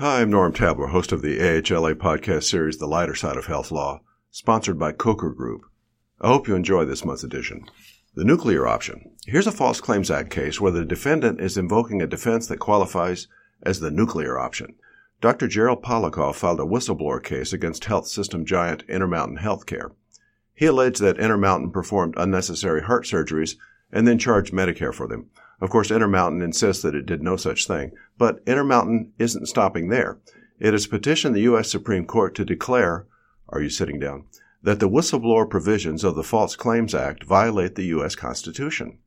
Hi, I'm Norm Tabler, host of the AHLA podcast series, The Lighter Side of Health Law, sponsored by Coker Group. I hope you enjoy this month's edition. The nuclear option. Here's a False Claims Act case where the defendant is invoking a defense that qualifies as the nuclear option. Dr. Gerald Polukoff filed a whistleblower case against health system giant Intermountain Healthcare. He alleged that Intermountain performed unnecessary heart surgeries and then charged Medicare for them. Of course, Intermountain insists that it did no such thing, but Intermountain isn't stopping there. It has petitioned the U.S. Supreme Court to declare, are you sitting down, that the whistleblower provisions of the False Claims Act violate the U.S. Constitution.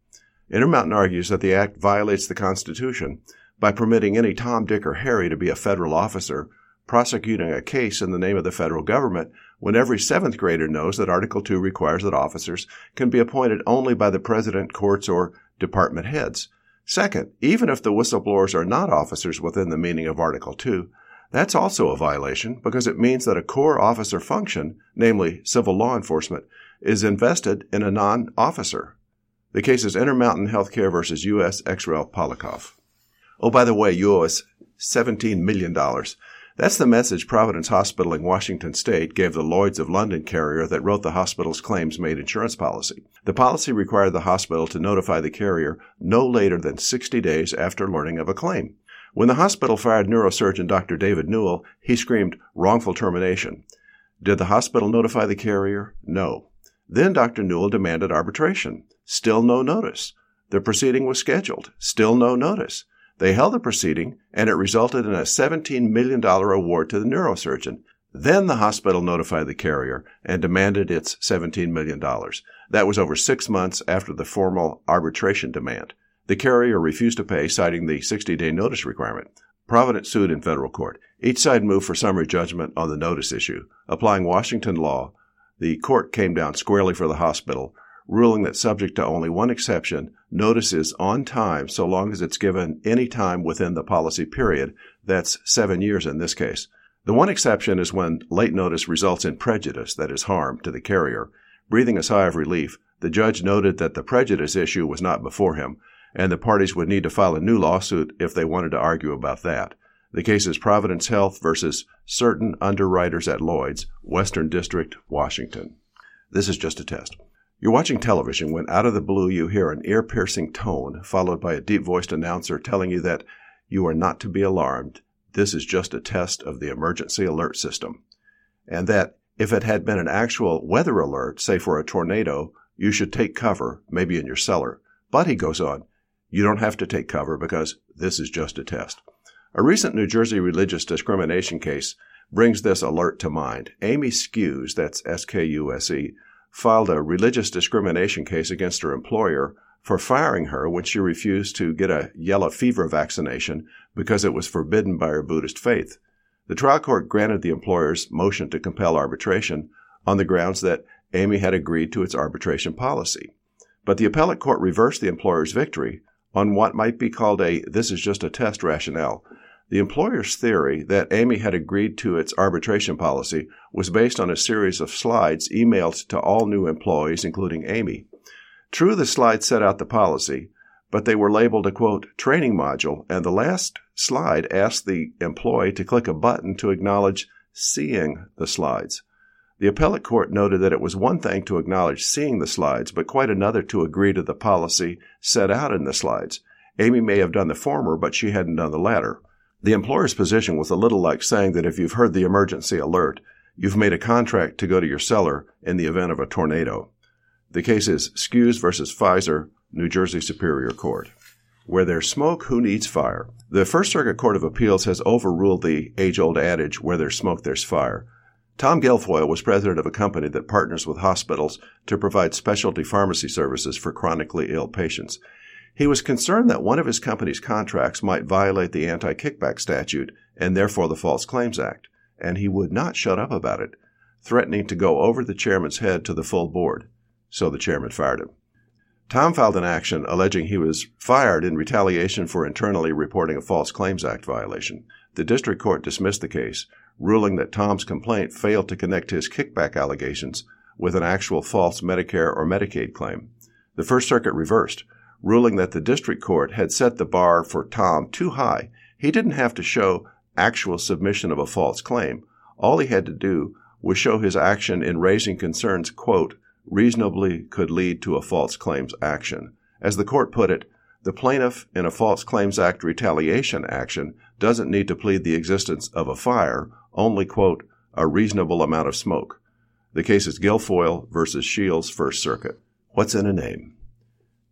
Intermountain argues that the Act violates the Constitution by permitting any Tom, Dick, or Harry to be a federal officer prosecuting a case in the name of the federal government when every seventh grader knows that Article 2 requires that officers can be appointed only by the president, courts, or department heads. Second, even if the whistleblowers are not officers within the meaning of Article 2, that's also a violation because it means that a core officer function, namely civil law enforcement, is invested in a non-officer. The case is Intermountain Healthcare versus U.S. Xrel Polukoff. Oh, by the way, you owe us $17 million. That's the message Providence Hospital in Washington State gave the Lloyd's of London carrier that wrote the hospital's claims made insurance policy. The policy required the hospital to notify the carrier no later than 60 days after learning of a claim. When the hospital fired neurosurgeon Dr. David Newell, he screamed wrongful termination. Did the hospital notify the carrier? No. Then Dr. Newell demanded arbitration. Still no notice. The proceeding was scheduled. Still no notice. They held the proceeding, and it resulted in a $17 million award to the neurosurgeon. Then the hospital notified the carrier and demanded its $17 million. That was over six months after the formal arbitration demand. The carrier refused to pay, citing the 60 day notice requirement. Providence sued in federal court. Each side moved for summary judgment on the notice issue. Applying Washington law, the court came down squarely for the hospital, ruling that subject to only one exception, notice is on time so long as it's given any time within the policy period. That's seven years in this case. The one exception is when late notice results in prejudice, that is harm, to the carrier. Breathing a sigh of relief, the judge noted that the prejudice issue was not before him, and the parties would need to file a new lawsuit if they wanted to argue about that. The case is Providence Health versus certain underwriters at Lloyd's, Western District, Washington. This is just a test. You're watching television when out of the blue you hear an ear piercing tone, followed by a deep voiced announcer telling you that you are not to be alarmed. This is just a test of the emergency alert system. And that if it had been an actual weather alert, say for a tornado, you should take cover, maybe in your cellar. But he goes on, you don't have to take cover because this is just a test. A recent New Jersey religious discrimination case brings this alert to mind. Amy Skuse, that's S K U S E, filed a religious discrimination case against her employer for firing her when she refused to get a yellow fever vaccination because it was forbidden by her Buddhist faith. The trial court granted the employer's motion to compel arbitration on the grounds that Amy had agreed to its arbitration policy. But the appellate court reversed the employer's victory on what might be called a this is just a test rationale, the employer's theory that Amy had agreed to its arbitration policy was based on a series of slides emailed to all new employees, including Amy. True, the slides set out the policy, but they were labeled a quote, training module, and the last slide asked the employee to click a button to acknowledge seeing the slides. The appellate court noted that it was one thing to acknowledge seeing the slides, but quite another to agree to the policy set out in the slides. Amy may have done the former, but she hadn't done the latter. The employer's position was a little like saying that if you've heard the emergency alert, you've made a contract to go to your cellar in the event of a tornado. The case is Skuse versus Pfizer, New Jersey Superior Court. Where there's smoke, who needs fire? The First Circuit Court of Appeals has overruled the age old adage, where there's smoke, there's fire. Tom Guilfoile was president of a company that partners with hospitals to provide specialty pharmacy services for chronically ill patients. He was concerned that one of his company's contracts might violate the anti kickback statute and therefore the False Claims Act, and he would not shut up about it, threatening to go over the chairman's head to the full board. So the chairman fired him. Tom filed an action alleging he was fired in retaliation for internally reporting a False Claims Act violation. The district court dismissed the case, ruling that Tom's complaint failed to connect his kickback allegations with an actual false Medicare or Medicaid claim. The First Circuit reversed, ruling that the district court had set the bar for Tom too high. He didn't have to show actual submission of a false claim. All he had to do was show his action in raising concerns, quote, reasonably could lead to a false claims action. As the court put it, the plaintiff in a False Claims Act retaliation action doesn't need to plead the existence of a fire, only, quote, a reasonable amount of smoke. The case is Guilfoile versus Shields First Circuit. What's in a name?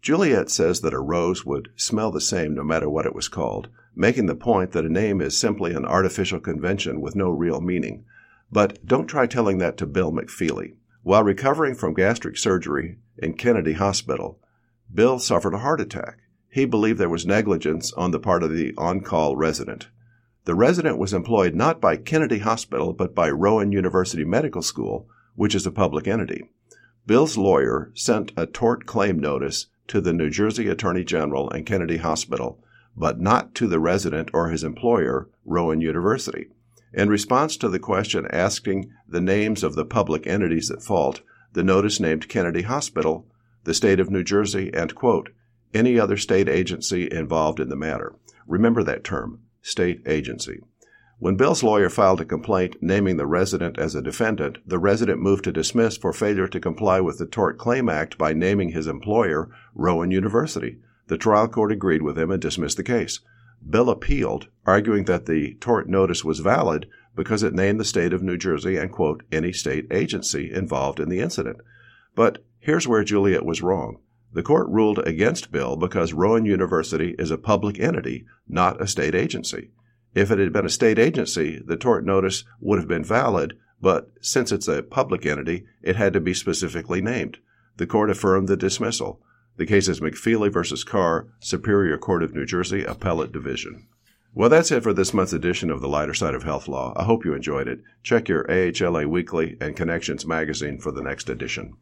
Juliet says that a rose would smell the same no matter what it was called, making the point that a name is simply an artificial convention with no real meaning. But don't try telling that to Bill McFeely. While recovering from gastric surgery in Kennedy Hospital, Bill suffered a heart attack. He believed there was negligence on the part of the on call resident. The resident was employed not by Kennedy Hospital, but by Rowan University Medical School, which is a public entity. Bill's lawyer sent a tort claim notice to the New Jersey Attorney General and Kennedy Hospital, but not to the resident or his employer, Rowan University. In response to the question asking the names of the public entities at fault, the notice named Kennedy Hospital, the state of New Jersey, and, quote, any other state agency involved in the matter. Remember that term, state agency. When Bill's lawyer filed a complaint naming the resident as a defendant, the resident moved to dismiss for failure to comply with the Tort Claim Act by naming his employer, Rowan University. The trial court agreed with him and dismissed the case. Bill appealed, arguing that the tort notice was valid because it named the state of New Jersey and, quote, any state agency involved in the incident. But here's where Juliet was wrong. The court ruled against Bill because Rowan University is a public entity, not a state agency. If it had been a state agency, the tort notice would have been valid, but since it's a public entity, it had to be specifically named. The court affirmed the dismissal. The case is McFeely v. Carr, Superior Court of New Jersey, Appellate Division. Well, that's it for this month's edition of the Lighter Side of Health Law. I hope you enjoyed it. Check your AHLA Weekly and Connections magazine for the next edition.